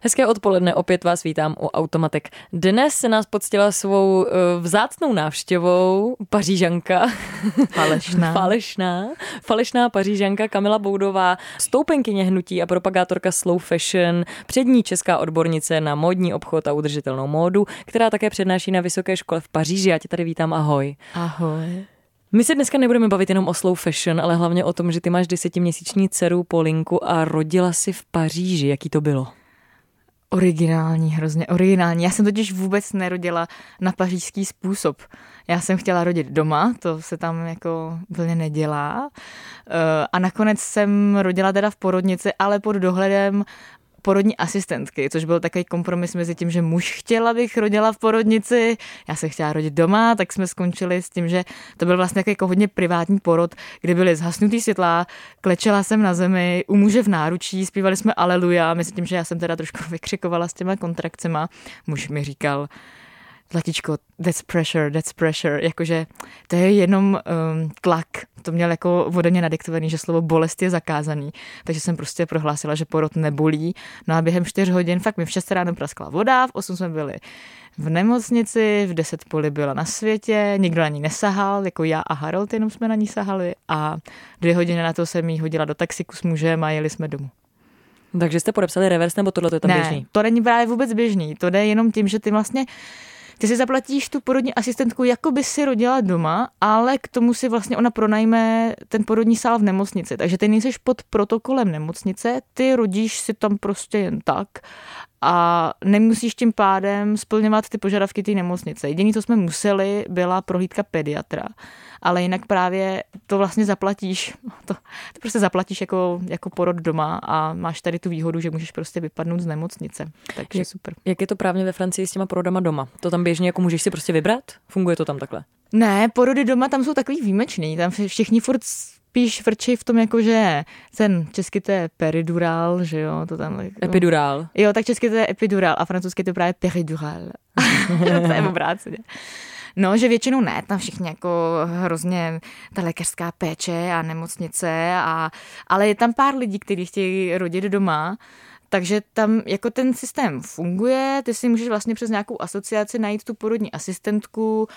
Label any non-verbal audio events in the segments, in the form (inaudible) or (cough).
Hezké odpoledne, opět vás vítám u Automatek. Dnes se nás poctila svou uh, vzácnou návštěvou Pařížanka. (laughs) Falešná. Falešná. Falešná Pařížanka Kamila Boudová, stoupenkyně hnutí a propagátorka slow fashion, přední česká odbornice na módní obchod a udržitelnou módu, která také přednáší na Vysoké škole v Paříži. Já tě tady vítám, ahoj. Ahoj. My se dneska nebudeme bavit jenom o slow fashion, ale hlavně o tom, že ty máš desetiměsíční dceru Polinku a rodila si v Paříži. Jaký to bylo? Originální, hrozně originální. Já jsem totiž vůbec nerodila na pařížský způsob. Já jsem chtěla rodit doma, to se tam jako úplně nedělá. Eh, A nakonec jsem rodila teda v porodnici, ale pod dohledem porodní asistentky, což byl takový kompromis mezi tím, že muž chtěl, abych rodila v porodnici, já se chtěla rodit doma, tak jsme skončili s tím, že to byl vlastně jako hodně privátní porod, kde byly zhasnutý světla, klečela jsem na zemi, u muže v náručí, zpívali jsme Aleluja, myslím tím, že já jsem teda trošku (laughs) vykřikovala s těma kontrakcema. Muž mi říkal, Zlatičko, that's pressure, that's pressure, jakože to je jenom um, tlak. To měl jako ode mě nadiktovaný, že slovo bolest je zakázaný. Takže jsem prostě prohlásila, že porod nebolí. No a během čtyř hodin, fakt mi v 6 ráno praskla voda, v 8 jsme byli v nemocnici, v 10 poli byla na světě, nikdo na ní nesahal, jako já a Harold jenom jsme na ní sahali a dvě hodiny na to jsem jí hodila do taxiku s mužem a jeli jsme domů. Takže jste podepsali reverse, nebo tohle to je tam ne, běžný? to není právě vůbec běžný. To jde jenom tím, že ty vlastně ty si zaplatíš tu porodní asistentku, jako by si rodila doma, ale k tomu si vlastně ona pronajme ten porodní sál v nemocnici. Takže ty nejseš pod protokolem nemocnice, ty rodíš si tam prostě jen tak a nemusíš tím pádem splňovat ty požadavky té nemocnice. Jediné, co jsme museli, byla prohlídka pediatra. Ale jinak právě to vlastně zaplatíš, to, to prostě zaplatíš jako, jako porod doma a máš tady tu výhodu, že můžeš prostě vypadnout z nemocnice. Takže Jak- super. Jak je to právně ve Francii s těma porodama doma? To tam běžně jako můžeš si prostě vybrat? Funguje to tam takhle? Ne, porody doma tam jsou takový výjimečný. Tam všichni furt spíš vrčí v tom, jako že ten česky to je peridural, že jo, to tam... Jako... Epidurál. Jo, tak česky to je epidural a francouzsky to je právě peridural. (laughs) to je obráceně. No, že většinou ne, tam všichni jako hrozně ta lékařská péče a nemocnice, a, ale je tam pár lidí, kteří chtějí rodit doma, takže tam jako ten systém funguje, ty si můžeš vlastně přes nějakou asociaci najít tu porodní asistentku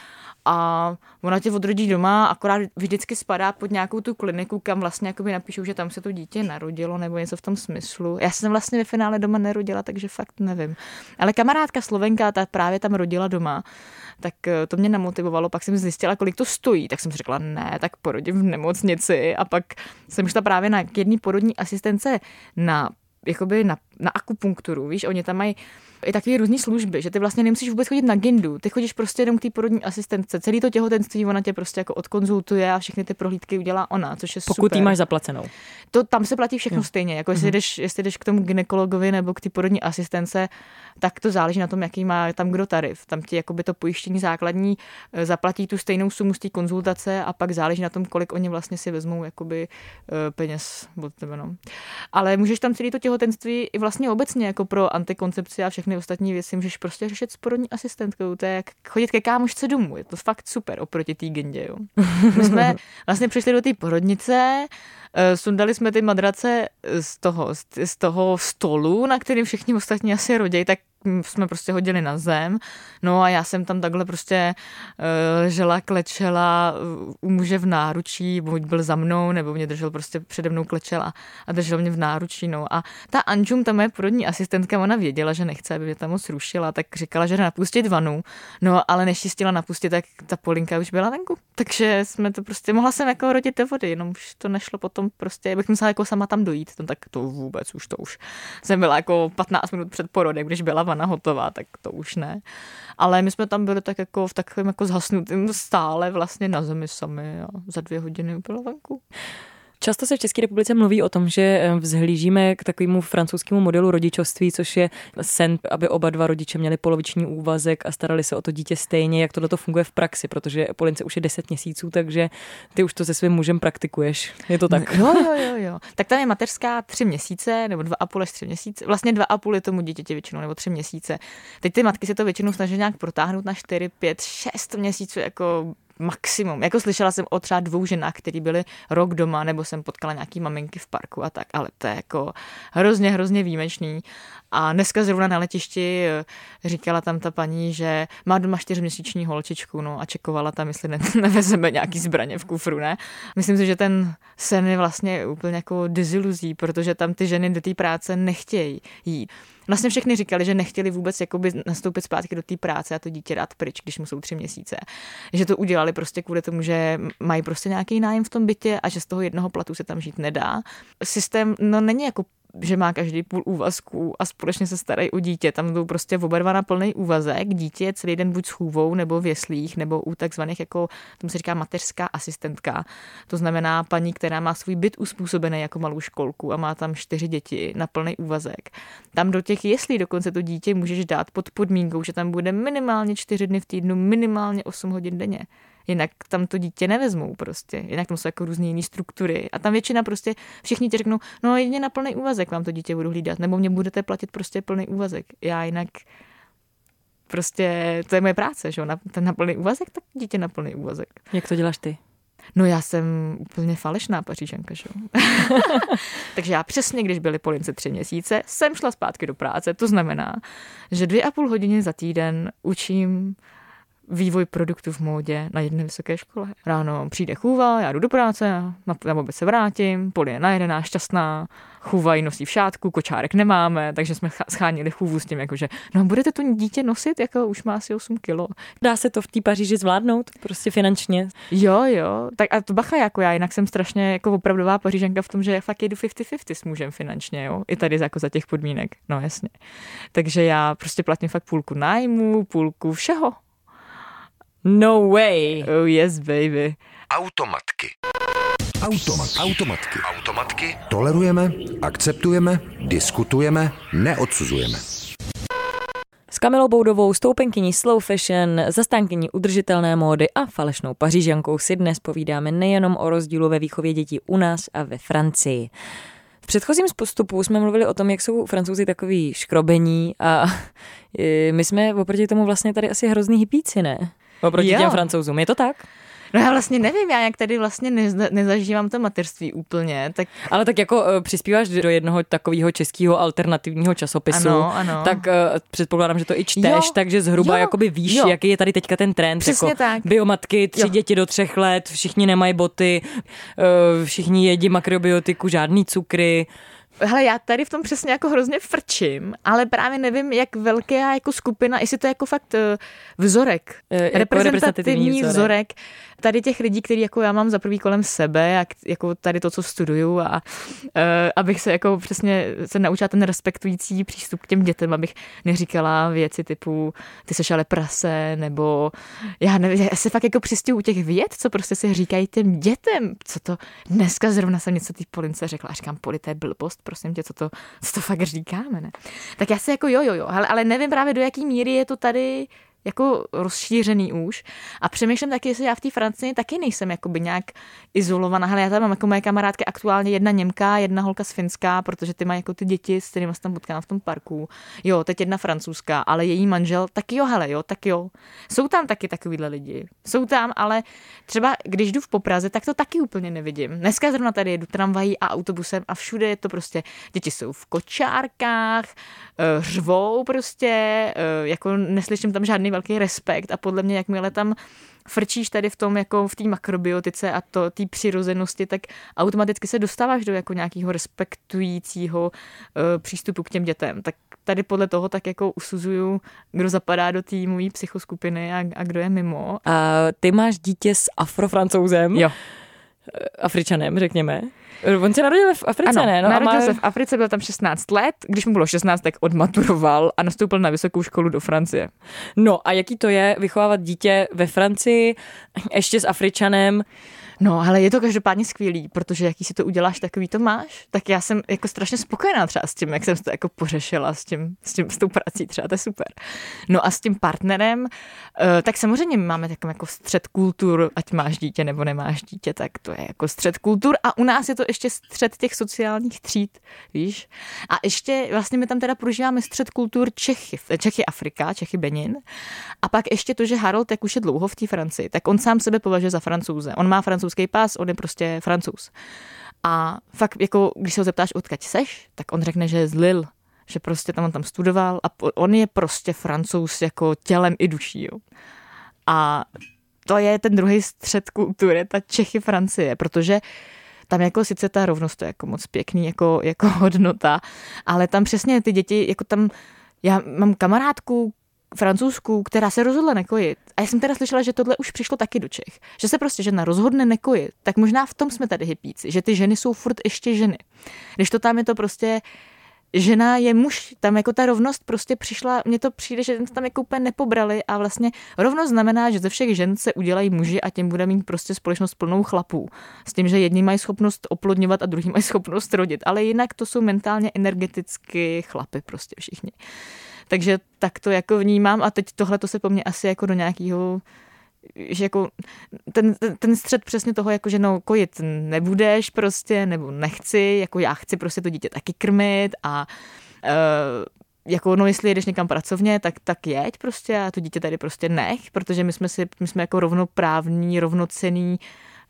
a ona tě odrodí doma, akorát vždycky spadá pod nějakou tu kliniku, kam vlastně jakoby napíšou, že tam se to dítě narodilo nebo něco v tom smyslu. Já jsem vlastně ve finále doma nerodila, takže fakt nevím. Ale kamarádka Slovenka, ta právě tam rodila doma, tak eh, to mě namotivovalo, pak jsem zjistila, kolik to stojí, tak jsem řekla, ne, tak porodím v nemocnici a pak jsem šla právě na jedné porodní asistence na jakoby na, na akupunkturu, víš, oni tam mají i takové různé služby, že ty vlastně nemusíš vůbec chodit na gindu, ty chodíš prostě jenom k té porodní asistentce. Celý to těhotenství ona tě prostě jako odkonzultuje a všechny ty prohlídky udělá ona, což je Pokud super. jí máš zaplacenou. To tam se platí všechno stejně. Jako jestli, jdeš, jestli jdeš k tomu ginekologovi nebo k té porodní asistence, tak to záleží na tom, jaký má tam kdo tarif. Tam ti jakoby to pojištění základní eh, zaplatí tu stejnou sumu z té konzultace a pak záleží na tom, kolik oni vlastně si vezmou jakoby eh, peněz od tebe. No. Ale můžeš tam celé to těhotenství i vlastně obecně jako pro antikoncepci a všechny ostatní věci můžeš prostě řešit s porodní asistentkou. To je jak chodit ke kámošce domů. Je to fakt super oproti té gendě. Jo. My jsme vlastně přišli do té porodnice, sundali jsme ty madrace z toho, z- toho stolu, na kterým všichni ostatní asi rodějí, tak jsme prostě hodili na zem. No a já jsem tam takhle prostě eh, ležela, klečela u muže v náručí, buď byl za mnou, nebo mě držel prostě přede mnou klečela a držel mě v náručí. No a ta Anžum, ta moje porodní asistentka, ona věděla, že nechce, aby mě tam moc rušila, tak říkala, že jde napustit vanu. No ale stihla napustit, tak ta Polinka už byla venku. Takže jsme to prostě, mohla jsem jako rodit do vody, jenom už to nešlo potom prostě, bych musela jako sama tam dojít, no tak to vůbec už to už. Jsem byla jako 15 minut před porodem, když byla vana hotová, tak to už ne. Ale my jsme tam byli tak jako v takovém jako zhasnutém stále vlastně na zemi sami a za dvě hodiny byla venku. Často se v České republice mluví o tom, že eh, vzhlížíme k takovému francouzskému modelu rodičovství, což je sen, aby oba dva rodiče měli poloviční úvazek a starali se o to dítě stejně, jak tohle to funguje v praxi, protože Polince už je 10 měsíců, takže ty už to se svým mužem praktikuješ. Je to tak? (laughs) Jo, jo, jo, jo. Tak tam je mateřská tři měsíce, nebo dva a půl až tři měsíce. Vlastně dva a půl je tomu dítěti většinou, nebo tři měsíce. Teď ty matky se to většinou snaží nějak protáhnout na čtyři, pět, šest měsíců, jako maximum. Jako slyšela jsem o třeba dvou ženách, které byly rok doma, nebo jsem potkala nějaký maminky v parku a tak, ale to je jako hrozně, hrozně výjimečný. A dneska zrovna na letišti eh, říkala tam ta paní, že má doma čtyřměsíční holčičku, no a čekovala tam, jestli ne, (laughs) nevezeme nějaký zbraně v kufru, ne? Myslím si, že ten sen je vlastně úplně jako deziluzí, protože tam ty ženy do té práce nechtějí jít. Vlastně všechny říkali, že nechtěli vůbec jakoby nastoupit zpátky do té práce a to dítě dát pryč, když mu jsou tři měsíce. Že to udělali prostě kvůli tomu, že mají prostě nějaký nájem v tom bytě a že z toho jednoho platu se tam žít nedá. Systém no, není jako že má každý půl úvazku a společně se starají o dítě. Tam jdou prostě oba dva na plný úvazek. Dítě je celý den buď s chůvou, nebo v jeslích, nebo u takzvaných, jako tomu se říká mateřská asistentka. To znamená paní, která má svůj byt uspůsobený jako malou školku a má tam čtyři děti na plný úvazek. Tam do těch jeslí dokonce to dítě můžeš dát pod podmínkou, že tam bude minimálně čtyři dny v týdnu, minimálně 8 hodin denně. Jinak tam to dítě nevezmou prostě. Jinak tam jsou jako různé jiné struktury. A tam většina prostě všichni ti řeknou, no jedině na plný úvazek vám to dítě budu hlídat, nebo mě budete platit prostě plný úvazek. Já jinak prostě, to je moje práce, že jo, na, ten na plný úvazek, tak dítě na plný úvazek. Jak to děláš ty? No já jsem úplně falešná pařížanka, že jo. (laughs) Takže já přesně, když byly Polince tři měsíce, jsem šla zpátky do práce. To znamená, že dvě a půl hodiny za týden učím vývoj produktů v módě na jedné vysoké škole. Ráno přijde chůva, já jdu do práce, na, na oběd se vrátím, Poli je najedená, šťastná, chůva ji nosí v šátku, kočárek nemáme, takže jsme schánili chůvu s tím, jakože, no budete to dítě nosit, jako už má asi 8 kilo. Dá se to v té Paříži zvládnout, prostě finančně? Jo, jo, tak a to bacha jako já, jinak jsem strašně jako opravdová pařížanka v tom, že fakt jedu 50-50 s mužem finančně, jo, i tady jako za těch podmínek, no jasně. Takže já prostě platím fakt půlku nájmu, půlku všeho, No way. Oh yes, baby. Automatky. Automat. Automatky. Automatky. Tolerujeme, akceptujeme, diskutujeme, neodsuzujeme. S Kamilou Boudovou, stoupenkyní slow fashion, zastánkyní udržitelné módy a falešnou pařížankou si dnes povídáme nejenom o rozdílu ve výchově dětí u nás a ve Francii. V předchozím postupu jsme mluvili o tom, jak jsou francouzi takový škrobení a (laughs) my jsme oproti tomu vlastně tady asi hrozný hypíci, ne? Oproti jo. těm francouzům, je to tak? No já vlastně nevím, já jak tady vlastně neza, nezažívám to materství úplně. Tak... Ale tak jako uh, přispíváš do jednoho takového českého alternativního časopisu, ano, ano. tak uh, předpokládám, že to i čteš, jo, takže zhruba jo, jakoby víš, jo. jaký je tady teďka ten trend. Přesně jako tak. Biomatky, tři jo. děti do třech let, všichni nemají boty, uh, všichni jedí makrobiotiku, žádný cukry. Hele, já tady v tom přesně jako hrozně frčím, ale právě nevím, jak velká jako skupina, jestli to je jako fakt vzorek, jako reprezentativní vzorek. vzorek tady těch lidí, který jako já mám za prvý kolem sebe, jak, jako tady to, co studuju a uh, abych se jako přesně se naučila ten respektující přístup k těm dětem, abych neříkala věci typu ty seš ale prase, nebo já nevím, já se fakt jako přistěhu u těch věd, co prostě si říkají těm dětem, co to dneska zrovna jsem něco té Polince řekla a říkám, Poli, to je blbost, prosím tě, co to, co to fakt říkáme, ne? Tak já se jako jo, jo, jo, ale, ale nevím právě do jaký míry je to tady jako rozšířený už. A přemýšlím taky, jestli já v té Francii taky nejsem jakoby nějak izolovaná. Hele, já tam mám jako moje kamarádky aktuálně jedna Němka, jedna holka z Finska, protože ty mají jako ty děti, s kterými se tam potkám v tom parku. Jo, teď jedna francouzská, ale její manžel, tak jo, hele, jo, tak jo. Jsou tam taky takovýhle lidi. Jsou tam, ale třeba když jdu v Popraze, tak to taky úplně nevidím. Dneska zrovna tady jedu tramvají a autobusem a všude je to prostě, děti jsou v kočárkách, eh, řvou prostě, eh, jako neslyším tam žádný velký respekt a podle mě, jakmile tam frčíš tady v tom, jako v té makrobiotice a to té přirozenosti, tak automaticky se dostáváš do jako nějakého respektujícího uh, přístupu k těm dětem. Tak tady podle toho tak jako usuzuju, kdo zapadá do té mojí psychoskupiny a, a kdo je mimo. A ty máš dítě s afrofrancouzem. Jo. Afričanem, řekněme. On se narodil v Africe, ano, ne? No, narodil má... se v Africe, byl tam 16 let. Když mu bylo 16, tak odmaturoval a nastoupil na vysokou školu do Francie. No a jaký to je vychovávat dítě ve Francii, ještě s Afričanem? No, ale je to každopádně skvělý, protože jaký si to uděláš, takový to máš. Tak já jsem jako strašně spokojená třeba s tím, jak jsem to jako pořešila s tím, s tím, s tou prací třeba, to je super. No a s tím partnerem, eh, tak samozřejmě máme takový jako střed kultur, ať máš dítě nebo nemáš dítě, tak to je jako střed kultur a u nás je to ještě střed těch sociálních tříd, víš. A ještě vlastně my tam teda prožíváme střed kultur Čechy, Čechy Afrika, Čechy Benin. A pak ještě to, že Harold, jak už je dlouho v té Francii, tak on sám sebe považuje za francouze. On má francouz francouzský pas, on je prostě francouz. A fakt, jako, když se ho zeptáš, odkaď seš, tak on řekne, že je z Lille, že prostě tam on tam studoval a on je prostě francouz jako tělem i duší. Jo. A to je ten druhý střed kultury, ta Čechy Francie, protože tam jako sice ta rovnost je jako moc pěkný jako, jako hodnota, ale tam přesně ty děti, jako tam, já mám kamarádku, francouzsku, která se rozhodla nekojit. A já jsem teda slyšela, že tohle už přišlo taky do Čech. Že se prostě žena rozhodne nekojit. Tak možná v tom jsme tady hypíci, že ty ženy jsou furt ještě ženy. Když to tam je to prostě žena je muž, tam jako ta rovnost prostě přišla, mně to přijde, že tam jako úplně nepobrali a vlastně rovnost znamená, že ze všech žen se udělají muži a tím bude mít prostě společnost plnou chlapů. S tím, že jedni mají schopnost oplodňovat a druhý mají schopnost rodit, ale jinak to jsou mentálně energeticky chlapy prostě všichni. Takže tak to jako vnímám a teď tohle to se po mně asi jako do nějakého že jako ten, ten střed přesně toho, jako že no kojit nebudeš prostě, nebo nechci, jako já chci prostě to dítě taky krmit a uh, jako no jestli jedeš někam pracovně, tak, tak jeď prostě a to dítě tady prostě nech, protože my jsme si, my jsme jako rovnoprávní, rovnocený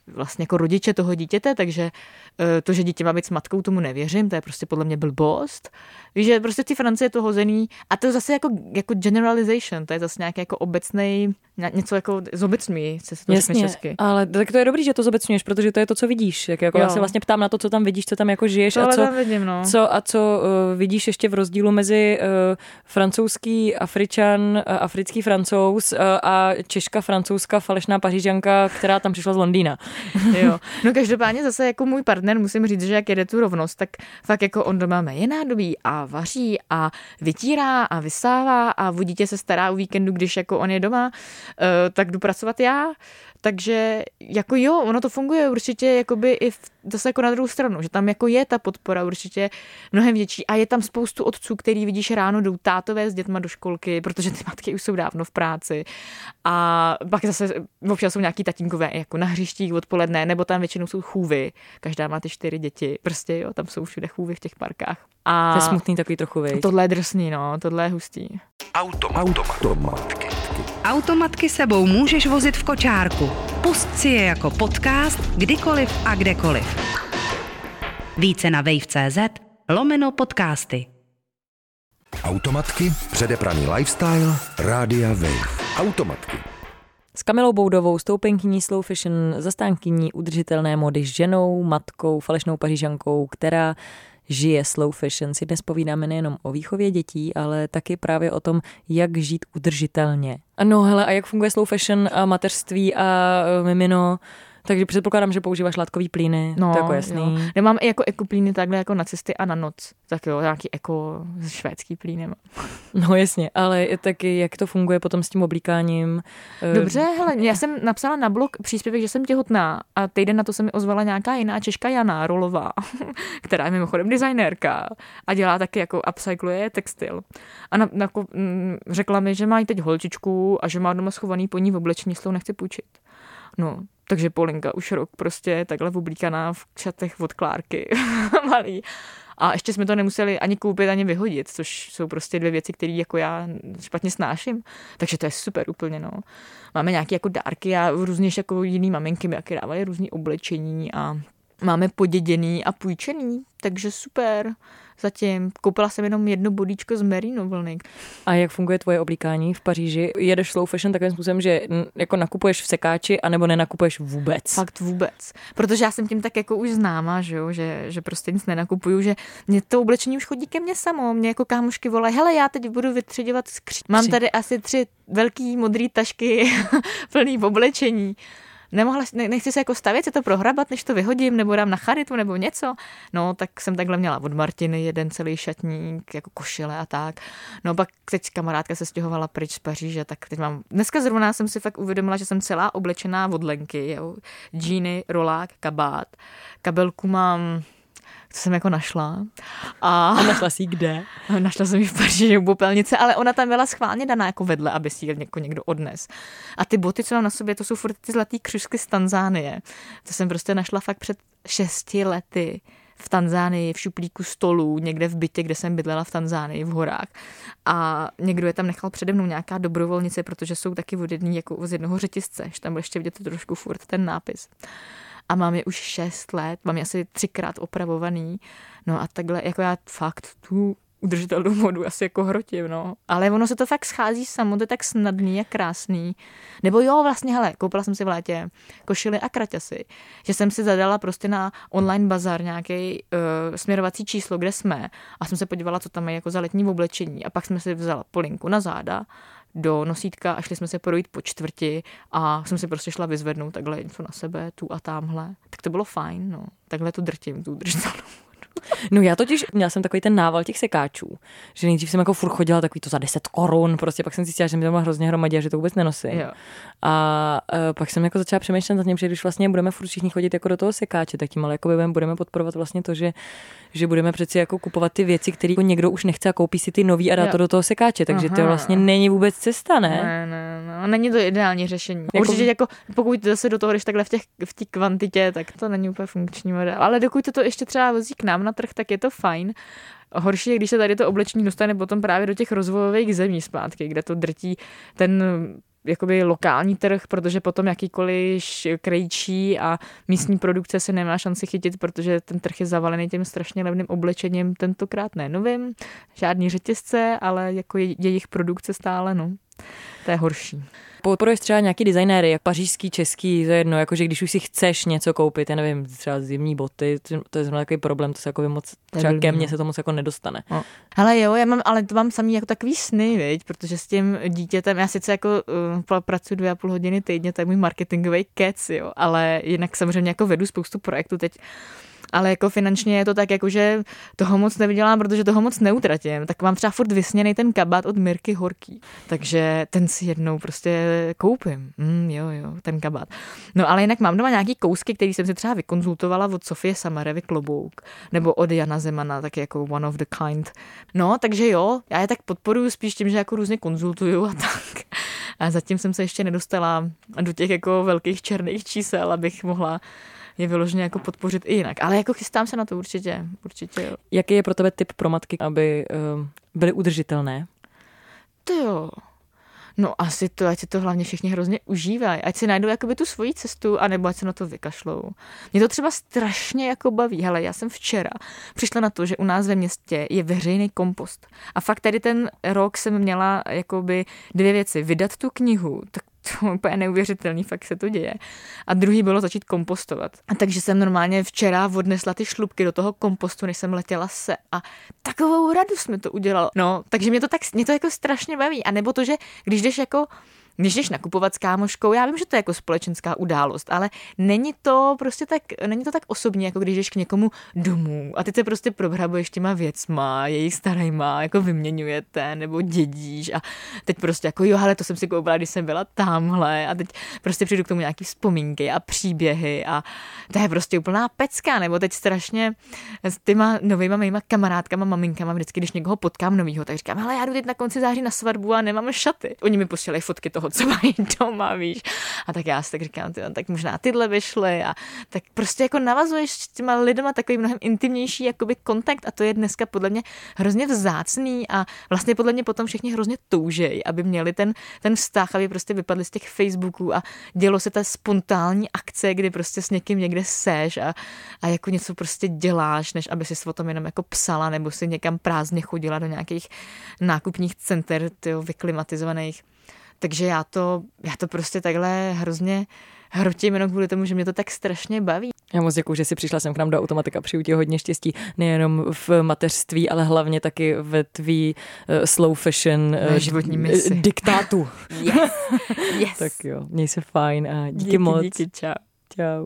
vlastně jako rodiče toho dítěte, takže eh, to, že dítě má být s matkou, tomu nevěřím, to je prostě podle mě blbost. Víš, že prostě v té Francii je to hozený a to je zase jako, jako generalization, to je zase nějaký jako obecný, něco jako zobecňují, se to Jasně, česky. ale tak to je dobrý, že to zobecňuješ, protože to je to, co vidíš. Jak jako já se vlastně ptám na to, co tam vidíš, co tam jako žiješ Tohle a co, vidím, no. co, a co uh, vidíš ještě v rozdílu mezi uh, francouzský Afričan, uh, africký francouz uh, a češka, francouzská falešná pařížanka, která tam přišla z Londýna. (laughs) jo. No každopádně zase jako můj partner, musím říct, že jak jede tu rovnost, tak fakt jako on doma je nádobí a vaří a vytírá a vysává a o dítě se stará o víkendu, když jako on je doma, eh, tak jdu pracovat já. Takže jako jo, ono to funguje určitě jakoby i v, zase jako na druhou stranu, že tam jako je ta podpora určitě mnohem větší a je tam spoustu otců, který vidíš ráno jdou tátové s dětma do školky, protože ty matky už jsou dávno v práci a pak zase občas jsou nějaký tatínkové jako na hřištích odpoledne, nebo tam většinou jsou chůvy, každá má ty čtyři děti, prostě jo, tam jsou všude chůvy v těch parkách. A to je smutný takový trochu, viď? Tohle je drsný, no, tohle je hustý. Automatky. Automatky sebou můžeš vozit v kočárku. Pust si je jako podcast kdykoliv a kdekoliv. Více na wave.cz lomeno podcasty. Automatky, předepraný lifestyle, Rádia Wave. Automatky. S Kamilou Boudovou, stoupenkyní slow fashion, zastánkyní udržitelné mody, ženou, matkou, falešnou pařížankou, která žije slow fashion, si dnes povídáme nejenom o výchově dětí, ale taky právě o tom, jak žít udržitelně. No hele, a jak funguje slow fashion a mateřství a e, mimino? Takže předpokládám, že používáš látkový plíny, no, to jako jasný. Jo. Nemám i jako ekoplíny takhle jako na cesty a na noc, tak jo, nějaký jako švédský plín No jasně, ale taky jak to funguje potom s tím oblíkáním? Eh, Dobře, hele, já jsem napsala na blog příspěvek, že jsem těhotná a týden na to se mi ozvala nějaká jiná Češka Jana Rolová, (laughs) která je mimochodem designérka a dělá taky jako upcykluje textil. A na, na, mm, řekla mi, že má teď holčičku a že má doma schovaný po ní v oblečení, nechci půjčit. No, takže Polinka už rok prostě takhle oblíkaná v čatech od Klárky, (laughs) malý. A ještě jsme to nemuseli ani koupit, ani vyhodit, což jsou prostě dvě věci, které jako já špatně snáším. Takže to je super úplně, no. Máme nějaké jako dárky a různě jako jiný maminky mi jaké dávali různé oblečení a máme poděděný a půjčený, takže super zatím. Koupila jsem jenom jedno bodíčko z Merino vlny. A jak funguje tvoje oblíkání v Paříži? Jedeš slow fashion takovým způsobem, že jako nakupuješ v sekáči, anebo nenakupuješ vůbec? Fakt vůbec. Protože já jsem tím tak jako už známa, že, jo? Že, že prostě nic nenakupuju, že mě to oblečení už chodí ke mně samo. Mě jako kámošky volají, hele, já teď budu vytředěvat skříň. Mám tady asi tři velký modré tašky (laughs) plný v oblečení nemohla, ne, nechci se jako stavět, se to prohrabat, než to vyhodím, nebo dám na charitu, nebo něco. No, tak jsem takhle měla od Martiny jeden celý šatník, jako košile a tak. No, pak teď kamarádka se stěhovala pryč z Paříže, tak teď mám, dneska zrovna jsem si fakt uvědomila, že jsem celá oblečená od Lenky, jo. Džíny, rolák, kabát. Kabelku mám to jsem jako našla. A, a našla si kde? (laughs) Našla jsem ji v Paříži u popelnice, ale ona tam byla schválně daná jako vedle, aby si ji jako někdo odnes. A ty boty, co mám na sobě, to jsou furt ty zlatý křušky z Tanzánie. To jsem prostě našla fakt před šesti lety v Tanzánii, v šuplíku stolů, někde v bytě, kde jsem bydlela v Tanzánii, v horách. A někdo je tam nechal přede mnou nějaká dobrovolnice, protože jsou taky od jedný, jako z jednoho řetězce, že tam ještě vidět trošku furt ten nápis a mám je už 6 let, mám je asi třikrát opravovaný, no a takhle, jako já fakt tu udržitelnou modu asi jako hrotím, no. Ale ono se to fakt schází samo, to je tak snadný a krásný. Nebo jo, vlastně, hele, koupila jsem si v létě košily a kraťasy, že jsem si zadala prostě na online bazar nějaký uh, směrovací číslo, kde jsme a jsem se podívala, co tam je jako za letní oblečení a pak jsme si vzala polinku na záda do nosítka a šli jsme se projít po čtvrti a jsem si prostě šla vyzvednout takhle něco na sebe, tu a tamhle. Tak to bylo fajn, no. Takhle to drtím, tu držitelnou No já totiž měla jsem takový ten nával těch sekáčů, že nejdřív jsem jako furt chodila takový to za 10 korun, prostě pak jsem zjistila, že mi to má hrozně hromadě a že to vůbec nenosím. Jo. A uh, pak jsem jako začala přemýšlet nad tím, že když vlastně budeme furt všichni chodit jako do toho sekáče, tak tím ale jako budeme podporovat vlastně to, že, že budeme přeci jako kupovat ty věci, které jako někdo už nechce a koupí si ty nový a dá jo. to do toho sekáče, takže Aha. to vlastně není vůbec cesta, ne? Ne, ne, ne. Není to ideální řešení. Jako... Určitě jako, pokud zase do toho jdeš takhle v těch v té kvantitě, tak to není úplně funkční model. Ale dokud to, to ještě třeba vozí k nám na trh, tak je to fajn. Horší je, když se tady to oblečení dostane potom právě do těch rozvojových zemí zpátky, kde to drtí ten jakoby lokální trh, protože potom jakýkoliv krejčí a místní produkce se nemá šanci chytit, protože ten trh je zavalený tím strašně levným oblečením, tentokrát ne novým, žádný řetězce, ale jako jejich produkce stále, no. To je horší. Podporuješ třeba nějaký designéry, jak pařížský, český, to je jedno, jakože když už si chceš něco koupit, já nevím, třeba zimní boty, to je zrovna takový problém, to se jako moc, třeba ke mně no. se to moc jako nedostane. No. Ale jo, já mám, ale to mám samý jako takový sny, viď? protože s tím dítětem, já sice jako uh, pracuji dvě a půl hodiny týdně, to je můj marketingový kec, jo, ale jinak samozřejmě jako vedu spoustu projektů teď ale jako finančně je to tak, jako že toho moc nevydělám, protože toho moc neutratím. Tak mám třeba furt vysněný ten kabát od Mirky Horký, takže ten si jednou prostě koupím. Mm, jo, jo, ten kabát. No ale jinak mám doma nějaký kousky, který jsem si třeba vykonzultovala od Sofie Samarevy klobouk, nebo od Jana Zemana, tak jako one of the kind. No, takže jo, já je tak podporuju spíš tím, že jako různě konzultuju a tak. A zatím jsem se ještě nedostala do těch jako velkých černých čísel, abych mohla je vyloženě jako podpořit i jinak. Ale jako chystám se na to určitě, určitě jo. Jaký je pro tebe typ pro matky, aby uh, byly udržitelné? To jo. No asi to, ať si to hlavně všichni hrozně užívají, ať si najdou jakoby tu svoji cestu, anebo ať se na to vykašlou. Mě to třeba strašně jako baví. Hele, já jsem včera přišla na to, že u nás ve městě je veřejný kompost. A fakt tady ten rok jsem měla jakoby dvě věci. Vydat tu knihu, tak to (laughs) úplně neuvěřitelný, fakt se to děje. A druhý bylo začít kompostovat. A takže jsem normálně včera odnesla ty šlubky do toho kompostu, než jsem letěla se. A takovou radost mi to udělalo. No, takže mě to tak, mě to jako strašně baví. A nebo to, že když jdeš jako když jdeš nakupovat s kámoškou, já vím, že to je jako společenská událost, ale není to prostě tak, není to tak osobní, jako když jdeš k někomu domů a ty se prostě probrabuješ těma věcma, jejich starýma, jako vyměňujete nebo dědíš a teď prostě jako jo, ale to jsem si koupila, když jsem byla tamhle a teď prostě přijdu k tomu nějaký vzpomínky a příběhy a to je prostě úplná pecka, nebo teď strašně s těma novýma mýma kamarádkama, maminkama, vždycky, když někoho potkám novýho, tak říkám, ale já jdu teď na konci září na svatbu a nemám šaty. Oni mi posílají fotky toho, co mají doma, víš. A tak já si tak říkám, ty, tak možná tyhle vyšly a tak prostě jako navazuješ s těma lidma takový mnohem intimnější jakoby kontakt a to je dneska podle mě hrozně vzácný a vlastně podle mě potom všichni hrozně toužej, aby měli ten, ten vztah, aby prostě vypadli z těch Facebooků a dělo se ta spontánní akce, kdy prostě s někým někde seš a, a jako něco prostě děláš, než aby si o tom jenom jako psala nebo si někam prázdně chodila do nějakých nákupních center tyjo, vyklimatizovaných. Takže já to, já to prostě takhle hrozně hrotím jenom kvůli tomu, že mě to tak strašně baví. Já moc děkuji, že jsi přišla sem k nám do Automatika. Přiju ti hodně štěstí, nejenom v mateřství, ale hlavně taky ve tvý uh, slow fashion uh, životní misi. diktátu. (laughs) yes. yes. tak jo, měj se fajn a díky, díky moc. Díky, čau. Čau.